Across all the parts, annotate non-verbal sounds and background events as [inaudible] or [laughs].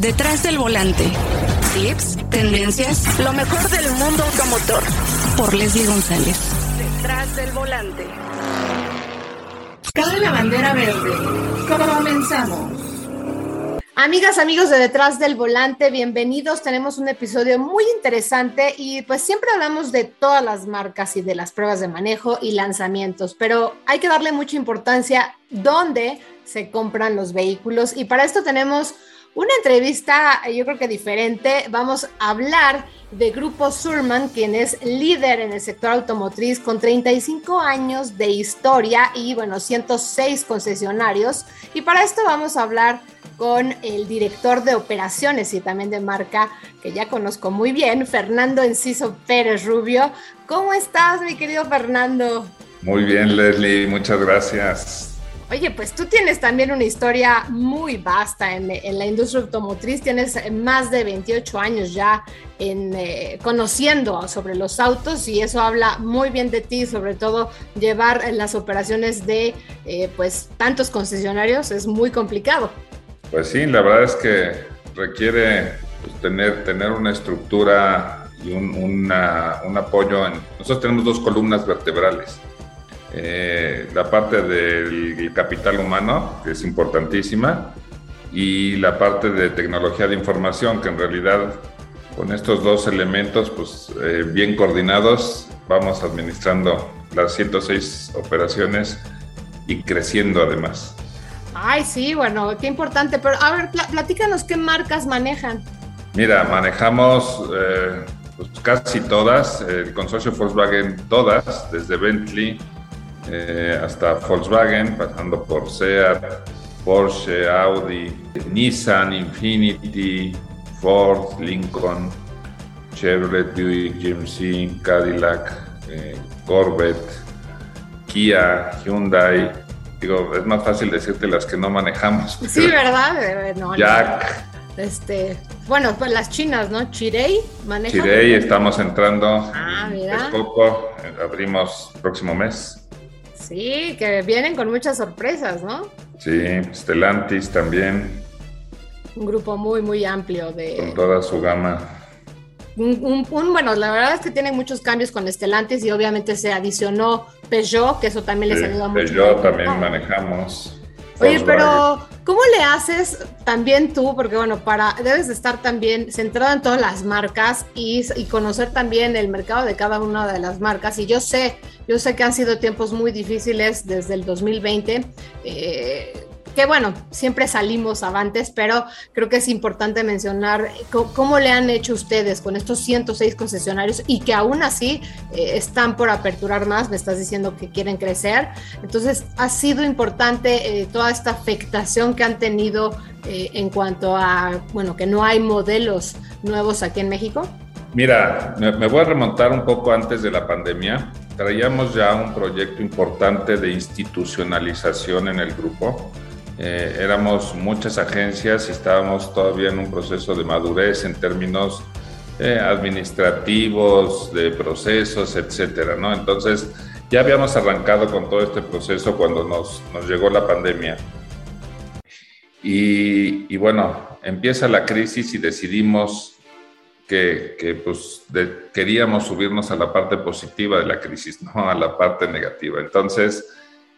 Detrás del volante. Tips, tendencias, lo mejor del mundo automotor. Por Leslie González. Detrás del volante. Cabe la bandera verde. Comenzamos. Amigas, amigos de Detrás del Volante, bienvenidos. Tenemos un episodio muy interesante y pues siempre hablamos de todas las marcas y de las pruebas de manejo y lanzamientos, pero hay que darle mucha importancia dónde se compran los vehículos y para esto tenemos una entrevista, yo creo que diferente. Vamos a hablar de Grupo Surman, quien es líder en el sector automotriz con 35 años de historia y, bueno, 106 concesionarios. Y para esto vamos a hablar con el director de operaciones y también de marca, que ya conozco muy bien, Fernando Enciso Pérez Rubio. ¿Cómo estás, mi querido Fernando? Muy bien, Leslie, muchas gracias. Oye, pues tú tienes también una historia muy vasta en, la industria automotriz, tienes más de 28 años ya en, eh, conociendo sobre los autos y eso habla muy bien de ti, sobre todo llevar las operaciones de eh, pues tantos concesionarios es muy complicado. Pues sí, la verdad es que requiere pues, tener, tener una estructura y un, un apoyo. En, nosotros tenemos dos columnas vertebrales eh, la parte del capital humano, que es importantísima, y la parte de tecnología de información, que en realidad con estos dos elementos, pues eh, bien coordinados, vamos administrando las 106 operaciones y creciendo además. Ay, sí, bueno, qué importante. Pero a ver, platícanos qué marcas manejan. Mira, manejamos eh, pues, casi todas, el consorcio Volkswagen todas, desde Bentley, eh, hasta Volkswagen, pasando por Seat, Porsche, Audi, Nissan, Infiniti, Ford, Lincoln, Chevrolet, Buick, GMC, Cadillac, eh, Corvette, Kia, Hyundai. Digo, es más fácil decirte las que no manejamos. Sí, ¿verdad? Eh, Jack. Este, bueno, pues las chinas, ¿no? Chirei maneja. Chirei, estamos entrando. Ah, mira. Es poco, abrimos próximo mes. Sí, que vienen con muchas sorpresas, ¿no? Sí, Stellantis también. Un grupo muy, muy amplio de... Con toda su gama. Un, bueno, la verdad es que tienen muchos cambios con Stellantis y obviamente se adicionó Peugeot, que eso también les ayuda mucho. Peugeot también manejamos. Oye, pero ¿cómo le haces también tú? Porque bueno, para debes de estar también centrado en todas las marcas y, conocer también el mercado de cada una de las marcas. Y yo sé, yo sé que han sido tiempos muy difíciles desde el 2020. Eh, que bueno, siempre salimos avantes, pero creo que es importante mencionar cómo, le han hecho ustedes con estos 106 concesionarios y que aún así eh, están por aperturar más, me estás diciendo que quieren crecer. Entonces, ha sido importante eh, toda esta afectación que han tenido eh, en cuanto a, bueno, que no hay modelos nuevos aquí en México. Mira, me voy a remontar un poco antes de la pandemia. Traíamos ya un proyecto importante de institucionalización en el grupo eh, éramos muchas agencias y estábamos todavía en un proceso de madurez en términos eh, administrativos, de procesos, etcétera, ¿no? Entonces, ya habíamos arrancado con todo este proceso cuando nos, nos llegó la pandemia. Y, y, bueno, empieza la crisis y decidimos que, que pues, queríamos subirnos a la parte positiva de la crisis, no a la parte negativa. Entonces,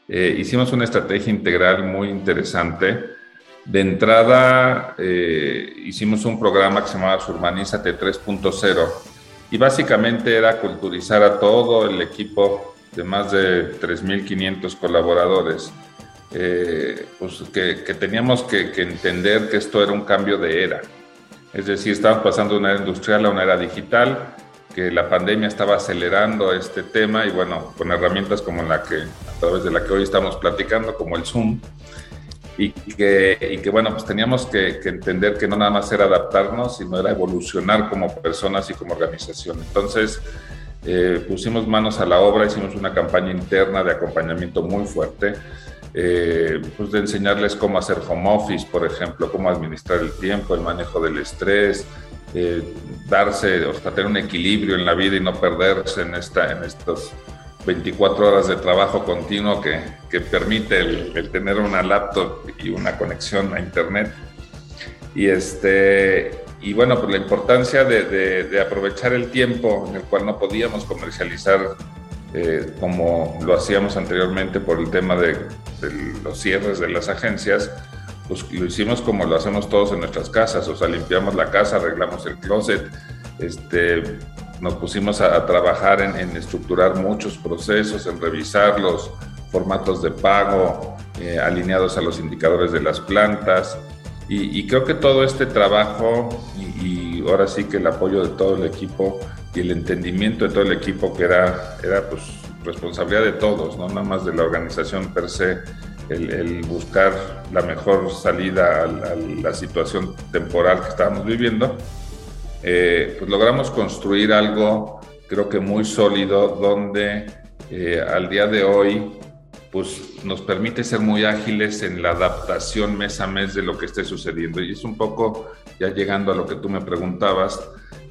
eh, hicimos una estrategia integral muy interesante. De entrada, eh, hicimos un programa que se llamaba Surmanízate 3.0 y básicamente era culturizar a todo el equipo de más de 3.500 colaboradores, eh, pues que, teníamos que, que, entender que esto era un cambio de era. Es decir, estábamos pasando de una era industrial a una era digital, que la pandemia estaba acelerando este tema y bueno, con herramientas como la que a través de la que hoy estamos platicando, como el Zoom, y que, y que bueno, pues teníamos que, entender que no nada más era adaptarnos, sino era evolucionar como personas y como organización. Entonces, eh, pusimos manos a la obra, hicimos una campaña interna de acompañamiento muy fuerte, eh, pues de enseñarles cómo hacer home office, por ejemplo, cómo administrar el tiempo, el manejo del estrés, eh, darse, o sea, tener un equilibrio en la vida y no perderse en, esta, en estos 24 horas de trabajo continuo que, que permite el, tener una laptop y una conexión a Internet. Y, este, y bueno, pues la importancia de, de, aprovechar el tiempo en el cual no podíamos comercializar eh, como lo hacíamos anteriormente por el tema de, de, los cierres de las agencias, pues lo hicimos como lo hacemos todos en nuestras casas, o sea, limpiamos la casa, arreglamos el closet, este, nos pusimos a, trabajar en, estructurar muchos procesos, en revisar los formatos de pago eh, alineados a los indicadores de las plantas. Y, creo que todo este trabajo y, ahora sí que el apoyo de todo el equipo y el entendimiento de todo el equipo que era, era pues responsabilidad de todos, no nada más de la organización per se, el, buscar la mejor salida a, la situación temporal que estábamos viviendo, eh, pues logramos construir algo creo que muy sólido donde eh, al día de hoy pues nos permite ser muy ágiles en la adaptación mes a mes de lo que esté sucediendo. Y es un poco, ya llegando a lo que tú me preguntabas,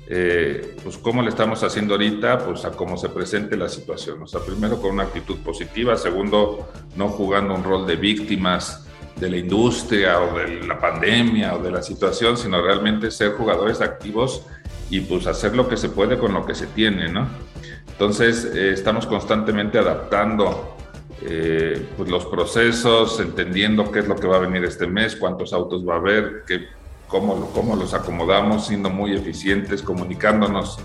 eh, pues cómo le estamos haciendo ahorita, pues a cómo se presente la situación. O sea, primero con una actitud positiva, segundo, no jugando un rol de víctimas de la industria o de la pandemia o de la situación, sino realmente ser jugadores activos y pues hacer lo que se puede con lo que se tiene, ¿no? Entonces, eh, estamos constantemente adaptando eh, pues los procesos, entendiendo qué es lo que va a venir este mes, cuántos autos va a haber, qué, cómo, cómo los acomodamos, siendo muy eficientes, comunicándonos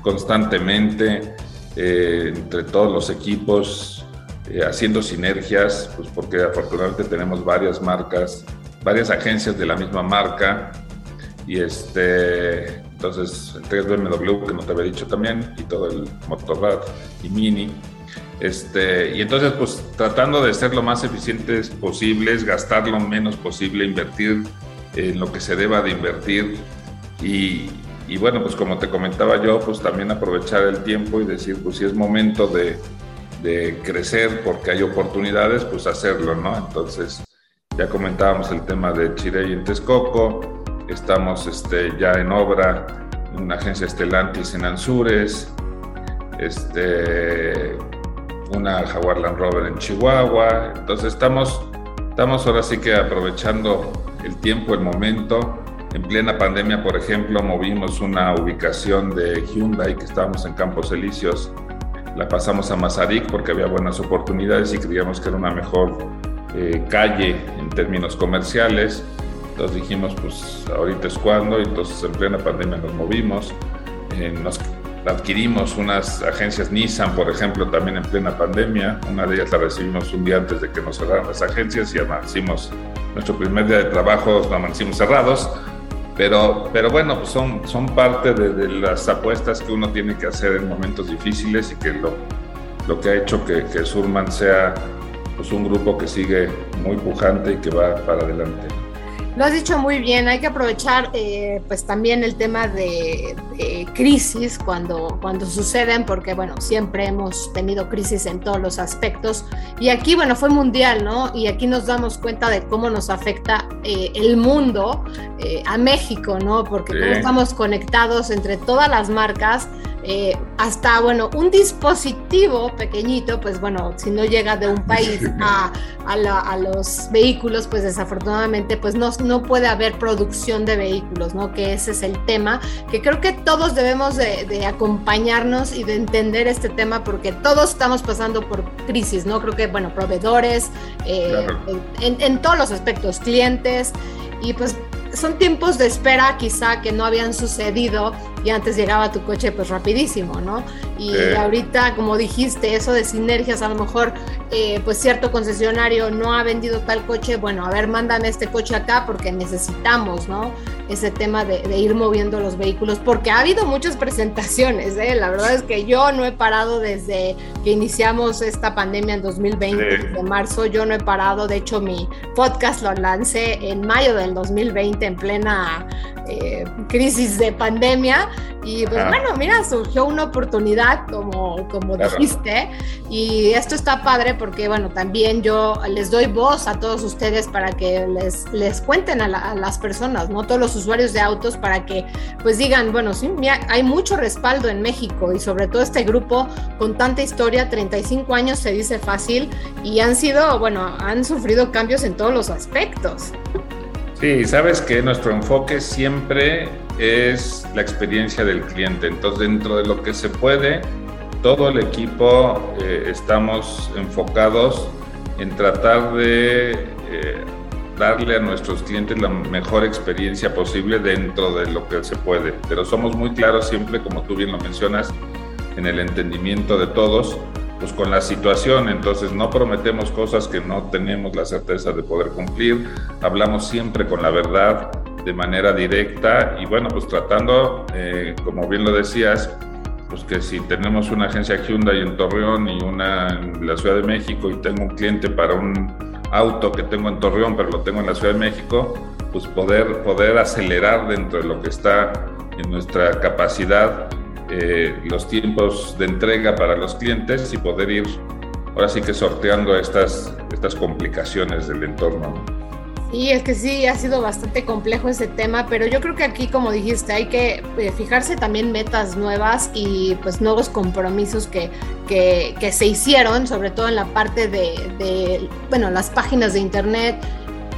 constantemente eh, entre todos los equipos, eh, haciendo sinergias, pues porque afortunadamente tenemos varias marcas, varias agencias de la misma marca, y este, entonces el 3 BMW que no te había dicho también, y todo el Motorrad y Mini, este, y entonces, pues tratando de ser lo más eficientes posibles, gastar lo menos posible, invertir en lo que se deba de invertir. Y, y, bueno, pues como te comentaba yo, pues también aprovechar el tiempo y decir, pues si es momento de, de crecer porque hay oportunidades, pues hacerlo, ¿no? Entonces, ya comentábamos el tema de Chirey en Texcoco, estamos este, ya en obra una agencia Estelantis en Anzures, este, una Jaguar Land Rover en Chihuahua. Entonces estamos, estamos ahora sí que aprovechando el tiempo, el momento. En plena pandemia, por ejemplo, movimos una ubicación de Hyundai que estábamos en Campos Elíseos. La pasamos a Mazarik porque había buenas oportunidades y creíamos que era una mejor eh, calle en términos comerciales. Entonces dijimos, pues ahorita es cuando, entonces en plena pandemia nos movimos. Eh, nos adquirimos unas agencias Nissan, por ejemplo, también en plena pandemia. Una de ellas la recibimos un día antes de que nos cerraran las agencias y amanecimos, nuestro primer día de trabajo, amanecimos cerrados. Pero, pero bueno, pues son, son parte de, las apuestas que uno tiene que hacer en momentos difíciles y que lo, lo que ha hecho que, que Surman sea pues, un grupo que sigue muy pujante y que va para adelante. Lo has dicho muy bien, hay que aprovechar eh, pues también el tema de, crisis cuando, cuando suceden, porque bueno, siempre hemos tenido crisis en todos los aspectos y aquí bueno, fue mundial, ¿no? Y aquí nos damos cuenta de cómo nos afecta eh, el mundo eh, a México, ¿no? Porque estamos conectados entre todas las marcas eh, hasta, bueno, un dispositivo pequeñito, pues bueno, si no llega de un país a, a, los vehículos, pues desafortunadamente, pues no, no puede haber producción de vehículos, ¿no? Que ese es el tema, que creo que todos debemos de, acompañarnos y de entender este tema porque todos estamos pasando por crisis, ¿no? Creo que, bueno, proveedores, eh, en, en todos los aspectos, clientes, y pues son tiempos de espera quizá que no habían sucedido y antes llegaba tu coche pues rapidísimo, ¿no? Y ahorita, como dijiste, eso de sinergias, a lo mejor eh, pues cierto concesionario no ha vendido tal coche, bueno, a ver, mandan este coche acá porque necesitamos, ¿no? Ese tema de, ir moviendo los vehículos, porque ha habido muchas [laughs] presentaciones, ¿eh? La verdad es que yo no he parado desde que iniciamos esta pandemia en 2020, de marzo, yo no he parado, de hecho mi podcast lo lancé en mayo del 2020 en plena eh, crisis de pandemia y pues bueno, mira, surgió una oportunidad como, como dijiste y esto está padre porque bueno, también yo les doy voz a todos ustedes para que les, les cuenten a, las personas, ¿no? Todos los usuarios de autos para que pues digan, bueno, sí, mira, hay mucho respaldo en México y sobre todo este grupo con tanta historia, 35 años se dice fácil y han sido, bueno, han sufrido cambios en todos los aspectos. Sí, sabes que nuestro enfoque siempre es la experiencia del cliente. Entonces, dentro de lo que se puede, todo el equipo eh, estamos enfocados en tratar de eh, darle a nuestros clientes la mejor experiencia posible dentro de lo que se puede. Pero somos muy claros siempre, como tú bien lo mencionas, en el entendimiento de todos, pues con la situación. Entonces no prometemos cosas que no tenemos la certeza de poder cumplir. Hablamos siempre con la verdad de manera directa y bueno, pues tratando, eh, como bien lo decías, pues que si tenemos una agencia Hyundai en Torreón y una en la Ciudad de México y tengo un cliente para un auto que tengo en Torreón pero lo tengo en la Ciudad de México, pues poder, poder acelerar dentro de lo que está en nuestra capacidad eh, los tiempos de entrega para los clientes y poder ir ahora sí que sorteando estas, estas complicaciones del entorno. Sí, es que sí, ha sido bastante complejo ese tema, pero yo creo que aquí, como dijiste, hay que eh, fijarse también metas nuevas y pues nuevos compromisos que, que, se hicieron, sobre todo en la parte de, de, bueno, las páginas de internet,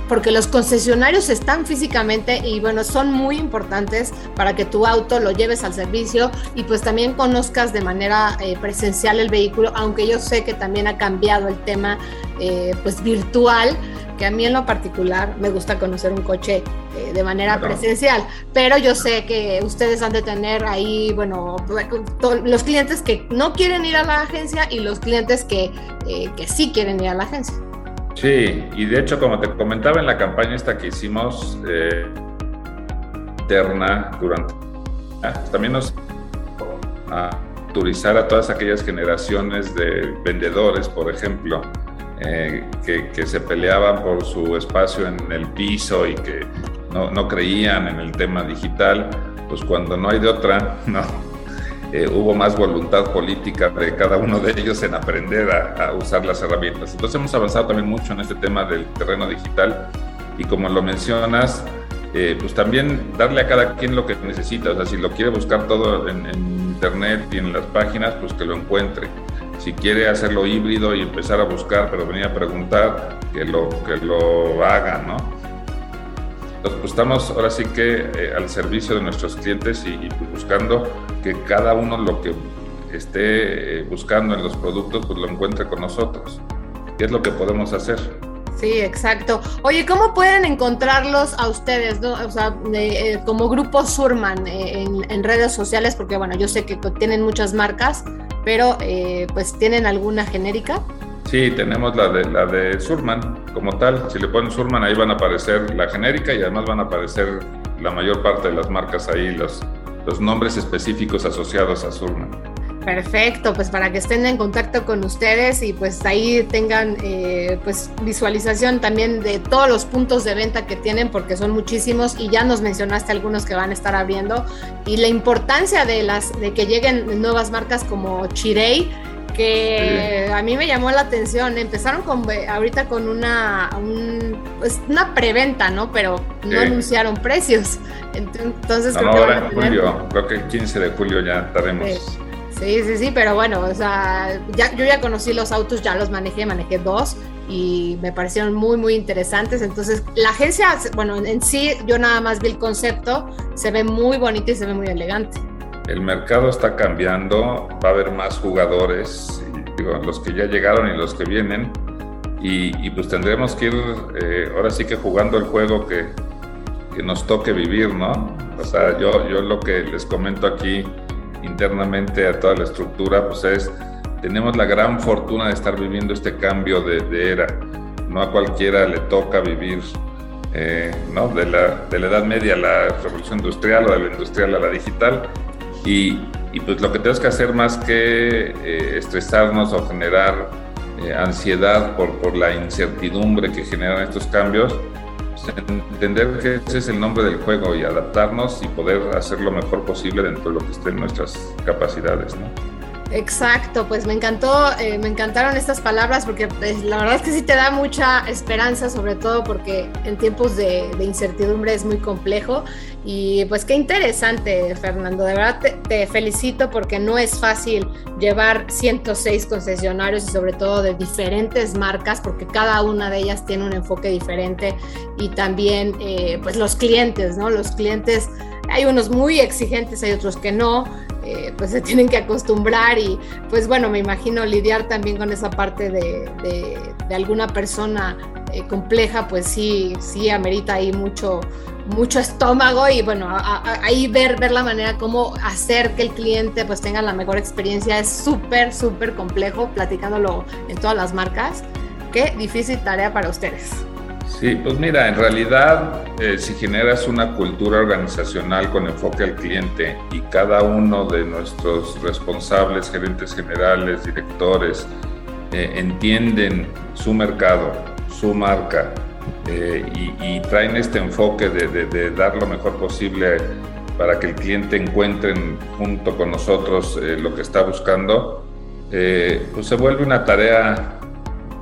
porque los concesionarios están físicamente y bueno, son muy importantes para que tu auto lo lleves al servicio y pues también conozcas de manera eh, presencial el vehículo, aunque yo sé que también ha cambiado el tema eh, pues virtual, que a mí en lo particular me gusta conocer un coche eh, de manera presencial, pero yo sé que ustedes han de tener ahí, bueno, los clientes que no quieren ir a la agencia y los clientes que, que sí quieren ir a la agencia. Sí, y de hecho, como te comentaba en la campaña esta que hicimos eh, interna durante, ah, también nos a a todas aquellas generaciones de vendedores, por ejemplo, eh, que, que, se peleaban por su espacio en el piso y que no, no creían en el tema digital, pues cuando no hay de otra, [laughs] no, eh, hubo más voluntad política de cada uno de ellos en aprender a, usar las herramientas. Entonces hemos avanzado también mucho en este tema del terreno digital y como lo mencionas, eh, pues también darle a cada quien lo que necesita. O sea, si lo quiere buscar todo en, en, internet y en las páginas, pues que lo encuentre. Si quiere hacerlo híbrido y empezar a buscar, pero venir a preguntar, que lo, que lo haga, ¿no? Entonces, pues estamos ahora sí que eh, al servicio de nuestros clientes y, y pues buscando que cada uno lo que esté eh, buscando en los productos, pues lo encuentre con nosotros. ¿Qué es lo que podemos hacer? Sí, exacto. Oye, ¿cómo pueden encontrarlos a ustedes, eh, como grupo Surman eh, en, redes sociales? Porque bueno, yo sé que tienen muchas marcas, pero eh, pues tienen alguna genérica. Sí, tenemos la de, la de Surman como tal. Si le ponen Surman, ahí van a aparecer la genérica y además van a aparecer la mayor parte de las marcas ahí, los nombres específicos asociados a Surman. Perfecto, pues para que estén en contacto con ustedes y pues ahí tengan eh, pues visualización también de todos los puntos de venta que tienen porque son muchísimos y ya nos mencionaste algunos que van a estar abriendo y la importancia de las de que lleguen nuevas marcas como Chirei que a mí me llamó la atención. Empezaron con ahorita con una un, pues una preventa, ¿no? Pero no sí. anunciaron precios. Entonces no, creo que en julio, creo que el 15 de julio ya estaremos. Sí. Sí, sí, sí, pero bueno, o sea, ya, yo ya conocí los autos, ya los manejé, manejé dos y me parecieron muy, muy interesantes. Entonces, la agencia, bueno, en sí, yo nada más vi el concepto, se ve muy bonito y se ve muy elegante. El mercado está cambiando, va a haber más jugadores, digo, los que ya llegaron y los que vienen, y, y pues tendremos que ir eh, ahora sí que jugando el juego que, que nos toque vivir, ¿no? O sea, yo, yo lo que les comento aquí internamente a toda la estructura, pues es, tenemos la gran fortuna de estar viviendo este cambio de, era. No a cualquiera le toca vivir, eh, ¿no? De la, de la Edad Media a la Revolución Industrial o de la industrial a la digital. Y, y pues lo que tenemos que hacer más que eh, estresarnos o generar eh, ansiedad por, por la incertidumbre que generan estos cambios, entender que ese es el nombre del juego y adaptarnos y poder hacer lo mejor posible dentro de lo que esté en nuestras capacidades, ¿no? Exacto, pues me encantó, eh, me encantaron estas palabras porque pues, la verdad es que sí te da mucha esperanza, sobre todo porque en tiempos de, incertidumbre es muy complejo. Y pues qué interesante, Fernando, de verdad te, felicito porque no es fácil llevar 106 concesionarios y sobre todo de diferentes marcas, porque cada una de ellas tiene un enfoque diferente y también eh, pues los clientes, ¿no? Los clientes, hay unos muy exigentes, hay otros que no eh, pues se tienen que acostumbrar y pues bueno, me imagino lidiar también con esa parte de, de, alguna persona eh, compleja, pues sí, sí amerita ahí mucho, mucho estómago y bueno, ahí ver, ver la manera cómo hacer que el cliente pues tenga la mejor experiencia es súper, súper complejo, platicándolo en todas las marcas. Qué difícil tarea para ustedes. Sí, pues mira, en realidad eh, si generas una cultura organizacional con enfoque al cliente y cada uno de nuestros responsables, gerentes generales, directores, eh, entienden su mercado, su marca eh, y, traen este enfoque de, dar lo mejor posible para que el cliente encuentre junto con nosotros lo que está buscando, pues se vuelve una tarea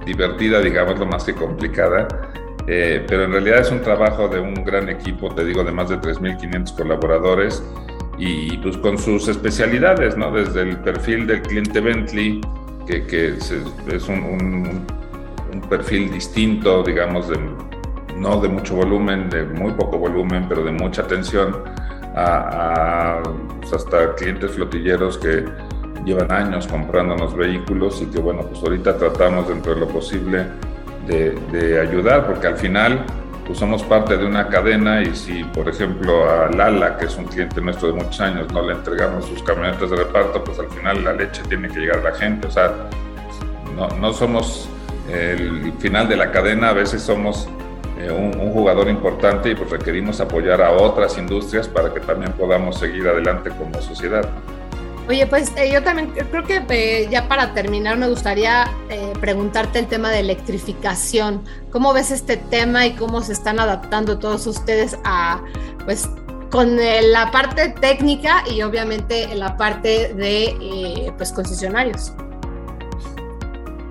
divertida, digamos, lo más que complicada eh, pero en realidad es un trabajo de un gran equipo, te digo, de más de 3.500 colaboradores y, pues con sus especialidades, ¿no? Desde el perfil del cliente Bentley, que, que es un, un, perfil distinto, digamos, de, no de mucho volumen, de muy poco volumen, pero de mucha atención, a, pues hasta clientes flotilleros que llevan años comprándonos vehículos y que, bueno, pues ahorita tratamos dentro de lo posible de, ayudar, porque al final pues somos parte de una cadena y si, por ejemplo, a Lala, que es un cliente nuestro de muchos años, no le entregamos sus camionetas de reparto, pues al final la leche tiene que llegar a la gente. O sea, no, no somos el final de la cadena, a veces somos eh, un, un, jugador importante y pues requerimos apoyar a otras industrias para que también podamos seguir adelante como sociedad. Oye, pues eh, yo también creo que eh, ya para terminar me gustaría eh, preguntarte el tema de electrificación. ¿Cómo ves este tema y cómo se están adaptando todos ustedes a, pues, con la parte técnica y obviamente la parte de, pues, concesionarios?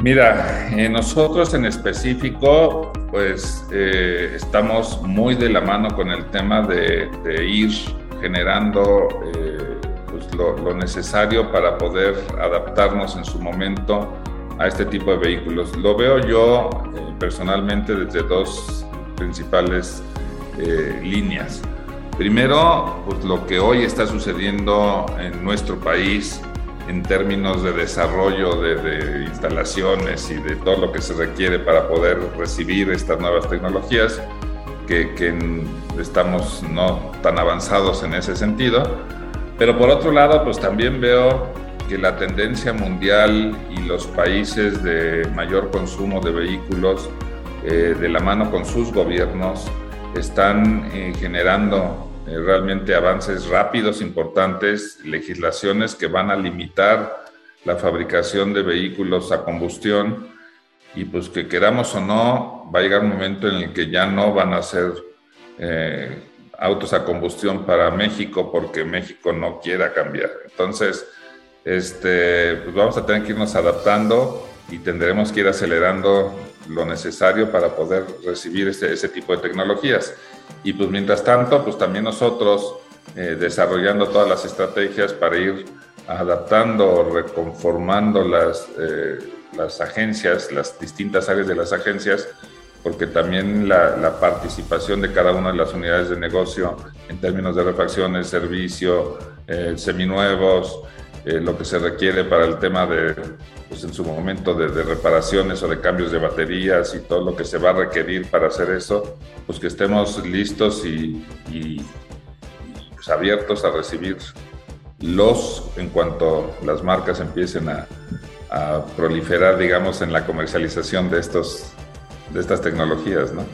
Mira, nosotros en específico, pues, estamos muy de la mano con el tema de, de ir generando lo, necesario para poder adaptarnos en su momento a este tipo de vehículos. Lo veo yo eh, personalmente desde dos principales eh, líneas. Primero, pues lo que hoy está sucediendo en nuestro país en términos de desarrollo de, instalaciones y de todo lo que se requiere para poder recibir estas nuevas tecnologías, que, que estamos no tan avanzados en ese sentido, pero por otro lado, pues también veo que la tendencia mundial y los países de mayor consumo de vehículos, eh, de la mano con sus gobiernos, están eh, generando eh, realmente avances rápidos, importantes, legislaciones que van a limitar la fabricación de vehículos a combustión. Y pues que queramos o no, va a llegar un momento en el que ya no van a ser autos a combustión para México porque México no quiera cambiar. Entonces, este, pues vamos a tener que irnos adaptando y tendremos que ir acelerando lo necesario para poder recibir ese, ese tipo de tecnologías. Y pues mientras tanto, pues también nosotros eh, desarrollando todas las estrategias para ir adaptando, reconformando las, eh, las agencias, las distintas áreas de las agencias, porque también la, participación de cada una de las unidades de negocio en términos de refacciones, servicio, eh, seminuevos, eh, lo que se requiere para el tema de, pues en su momento, de, reparaciones o de cambios de baterías y todo lo que se va a requerir para hacer eso, pues que estemos listos y, pues abiertos a recibir los en cuanto las marcas empiecen a, a proliferar, digamos, en la comercialización de estos de estas tecnologías, ¿no?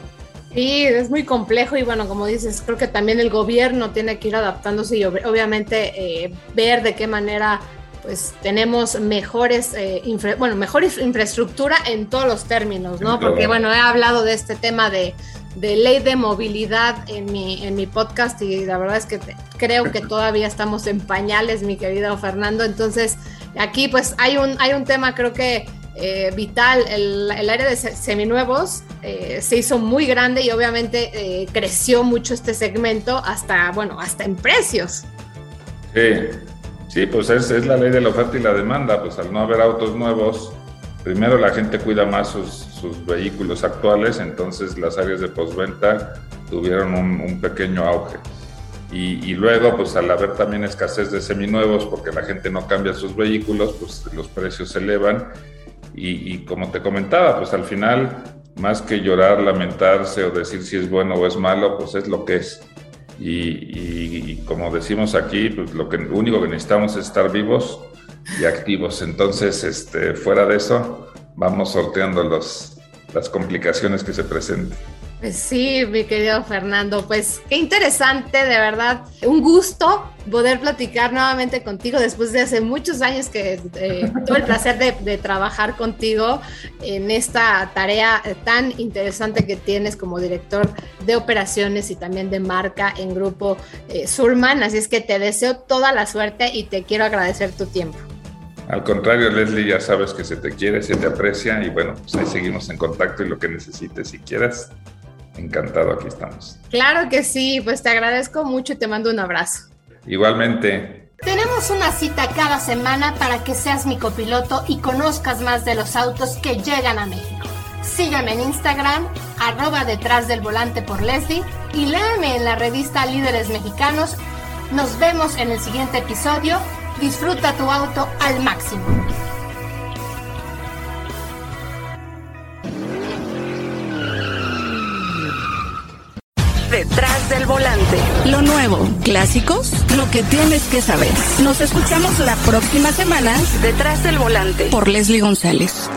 Sí, es muy complejo y bueno, como dices, creo que también el gobierno tiene que ir adaptándose y obviamente eh, ver de qué manera pues tenemos mejores, eh, bueno, mejor infraestructura en todos los términos, ¿no? Porque bueno, he hablado de este tema de, de ley de movilidad en mi, en mi podcast y la verdad es que creo que [laughs] todavía estamos en pañales, mi querido Fernando, entonces aquí pues hay un, hay un tema creo que eh, vital, el, área de seminuevos eh, se hizo muy grande y obviamente eh, creció mucho este segmento hasta, bueno, hasta en precios. Sí, sí pues es, es, la ley de la oferta y la demanda, pues al no haber autos nuevos, primero la gente cuida más sus, sus vehículos actuales, entonces las áreas de postventa tuvieron un, un pequeño auge. Y, y, luego, pues al haber también escasez de seminuevos, porque la gente no cambia sus vehículos, pues los precios se elevan y, como te comentaba, pues al final, más que llorar, lamentarse o decir si es bueno o es malo, pues es lo que es. Y, como decimos aquí, pues lo que, único que necesitamos es estar vivos y activos. Entonces, este, fuera de eso, vamos sorteando los, las complicaciones que se presenten. Pues sí, mi querido Fernando, pues qué interesante, de verdad. Un gusto poder platicar nuevamente contigo después de hace muchos años que eh, [laughs] tuve el placer de, trabajar contigo en esta tarea tan interesante que tienes como director de operaciones y también de marca en Grupo eh, Surman. Así es que te deseo toda la suerte y te quiero agradecer tu tiempo. Al contrario, Leslie, ya sabes que se te quiere, se te aprecia y bueno, pues ahí seguimos en contacto y lo que necesites si quieras encantado, aquí estamos. Claro que sí, pues te agradezco mucho y te mando un abrazo. Igualmente. Tenemos una cita cada semana para que seas mi copiloto y conozcas más de los autos que llegan a México. Sígueme en Instagram, arroba detrás del volante por Leslie y léeme en la revista Líderes Mexicanos. Nos vemos en el siguiente episodio. Disfruta tu auto al máximo. Detrás del volante. Lo nuevo, clásicos, lo que tienes que saber. Nos escuchamos la próxima semana. Detrás del volante. Por Leslie González.